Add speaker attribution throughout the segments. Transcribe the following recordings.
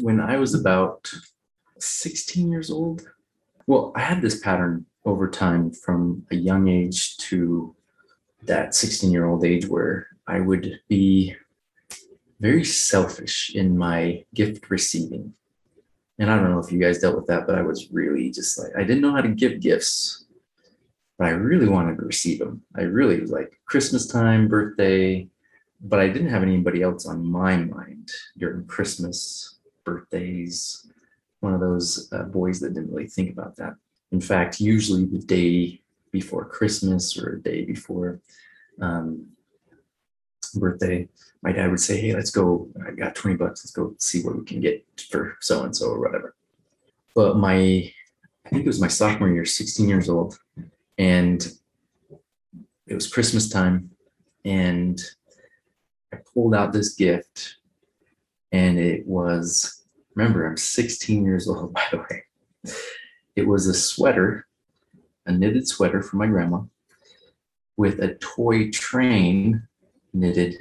Speaker 1: when I was about 16 years old, well, I had this pattern over time from a young age to that 16 year old age where I would be very selfish in my gift receiving. And I don't know if you guys dealt with that, but I was really just like, I didn't know how to give gifts, but I really wanted to receive them. I really like Christmas time, birthday, but I didn't have anybody else on my mind during Christmas, birthdays, one of those uh, boys that didn't really think about that. In fact, usually the day before Christmas or a day before um, birthday, my dad would say, Hey, let's go. I got 20 bucks. Let's go see what we can get for so and so or whatever. But my, I think it was my sophomore year, 16 years old, and it was Christmas time. And I pulled out this gift, and it was, remember, I'm 16 years old, by the way. It was a sweater, a knitted sweater for my grandma with a toy train knitted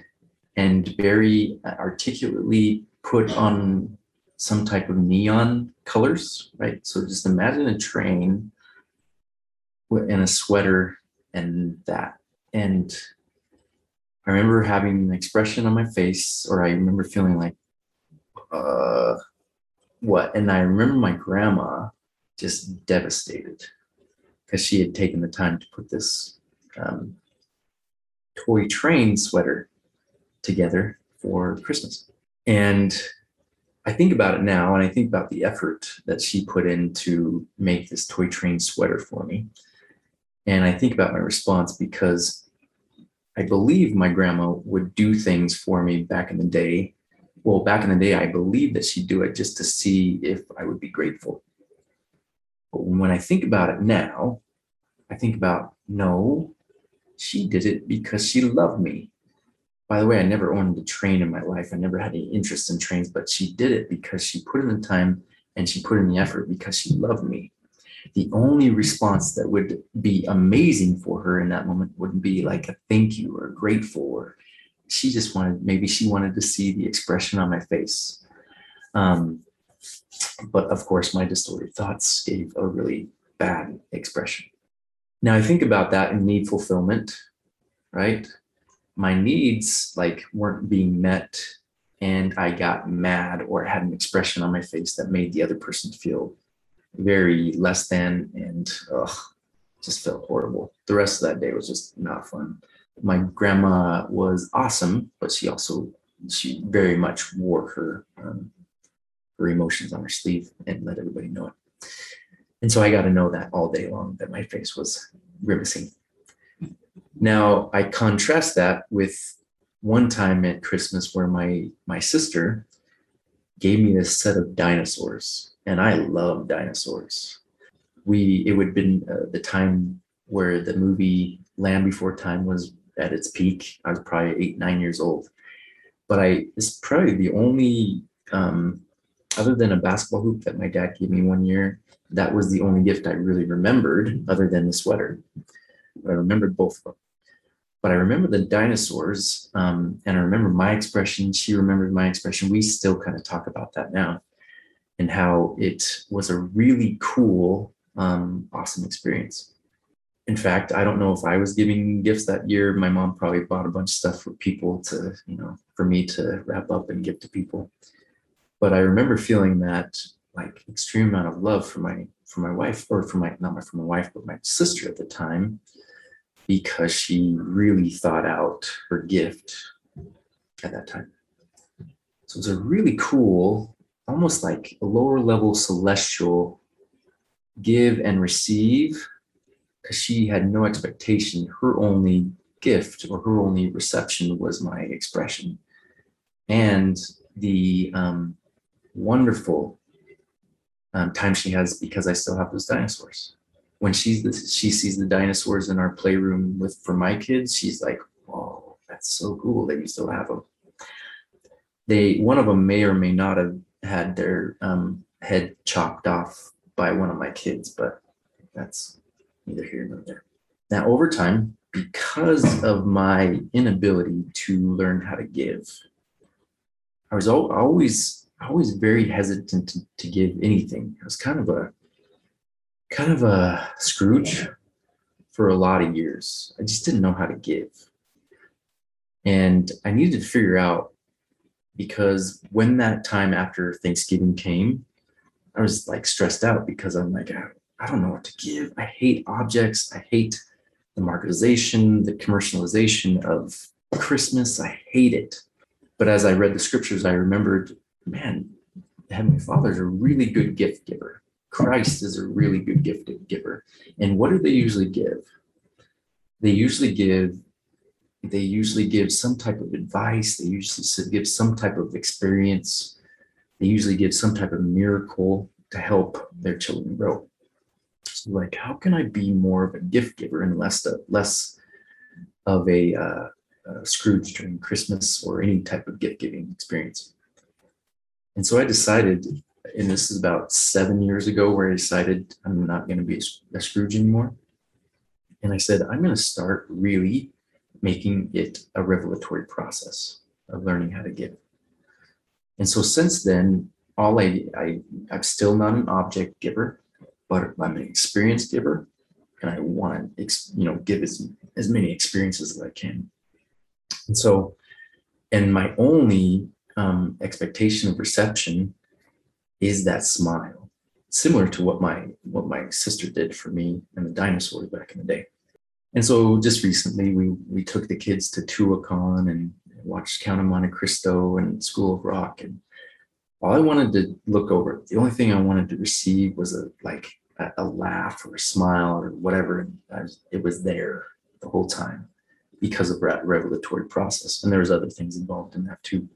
Speaker 1: and very articulately put on some type of neon colors, right? So just imagine a train and a sweater and that. And I remember having an expression on my face, or I remember feeling like, uh, what? And I remember my grandma just devastated because she had taken the time to put this um, toy train sweater together for Christmas. And I think about it now and I think about the effort that she put in to make this toy train sweater for me. And I think about my response because I believe my grandma would do things for me back in the day. Well, back in the day, I believed that she'd do it just to see if I would be grateful. But when I think about it now, I think about no, she did it because she loved me. By the way, I never owned a train in my life. I never had any interest in trains, but she did it because she put in the time and she put in the effort because she loved me. The only response that would be amazing for her in that moment wouldn't be like a thank you or grateful or she just wanted maybe she wanted to see the expression on my face. Um, but of course, my distorted thoughts gave a really bad expression. Now I think about that in need fulfillment, right? My needs like weren't being met and I got mad or had an expression on my face that made the other person feel very less than and ugh, just felt horrible. The rest of that day was just not fun. My grandma was awesome, but she also she very much wore her um, her emotions on her sleeve and let everybody know it. And so I got to know that all day long that my face was grimacing. Now I contrast that with one time at Christmas where my my sister gave me this set of dinosaurs, and I love dinosaurs. We it would have been uh, the time where the movie Land Before Time was at its peak. I was probably eight nine years old, but I it's probably the only um, other than a basketball hoop that my dad gave me one year that was the only gift I really remembered other than the sweater. I remembered both of them. But I remember the dinosaurs, um, and I remember my expression. She remembered my expression. We still kind of talk about that now, and how it was a really cool, um, awesome experience. In fact, I don't know if I was giving gifts that year. My mom probably bought a bunch of stuff for people to, you know, for me to wrap up and give to people. But I remember feeling that like extreme amount of love for my for my wife or for my not my for my wife but my sister at the time because she really thought out her gift at that time so it's a really cool almost like a lower level celestial give and receive because she had no expectation her only gift or her only reception was my expression and the um, wonderful um, time she has because I still have those dinosaurs. When she's the, she sees the dinosaurs in our playroom with for my kids, she's like, "Oh, that's so cool that you still have them." They one of them may or may not have had their um, head chopped off by one of my kids, but that's neither here nor there. Now, over time, because of my inability to learn how to give, I was always always very hesitant to, to give anything. I was kind of a kind of a Scrooge for a lot of years. I just didn't know how to give. And I needed to figure out because when that time after Thanksgiving came, I was like stressed out because I'm like, ah, I, don't know what to give. I hate objects. I hate the marketization, the commercialization of Christmas. I hate it. But as I read the scriptures, I remembered, man, the Heavenly Father is a really good gift giver. Christ is a really good gift giver. And what do they usually give? They usually give they usually give some type of advice, they usually give some type of experience, they usually give some type of miracle to help their children grow. Like how can I be more of a gift giver and less of, less of a uh, uh, Scrooge during Christmas or any type of gift giving experience? And so I decided and this is about seven years ago where I decided I'm not going to be a Scrooge anymore. And I said, I'm going to start really making it a revelatory process of learning how to give. And so since then, all I, I I'm still not an object giver, but I'm an experience giver, and I want to you know give as as many experiences as I can. And so, and my only um, expectation of reception is that smile, similar to what my what my sister did for me and the dinosaurs back in the day. And so just recently we we took the kids to Tuacahn and watched Count of Monte Cristo and School of Rock. And all I wanted to look over, the only thing I wanted to receive was a like a, a laugh or a smile or whatever. Was, it was there the whole time because of that revelatory process. And there was other things involved in that too.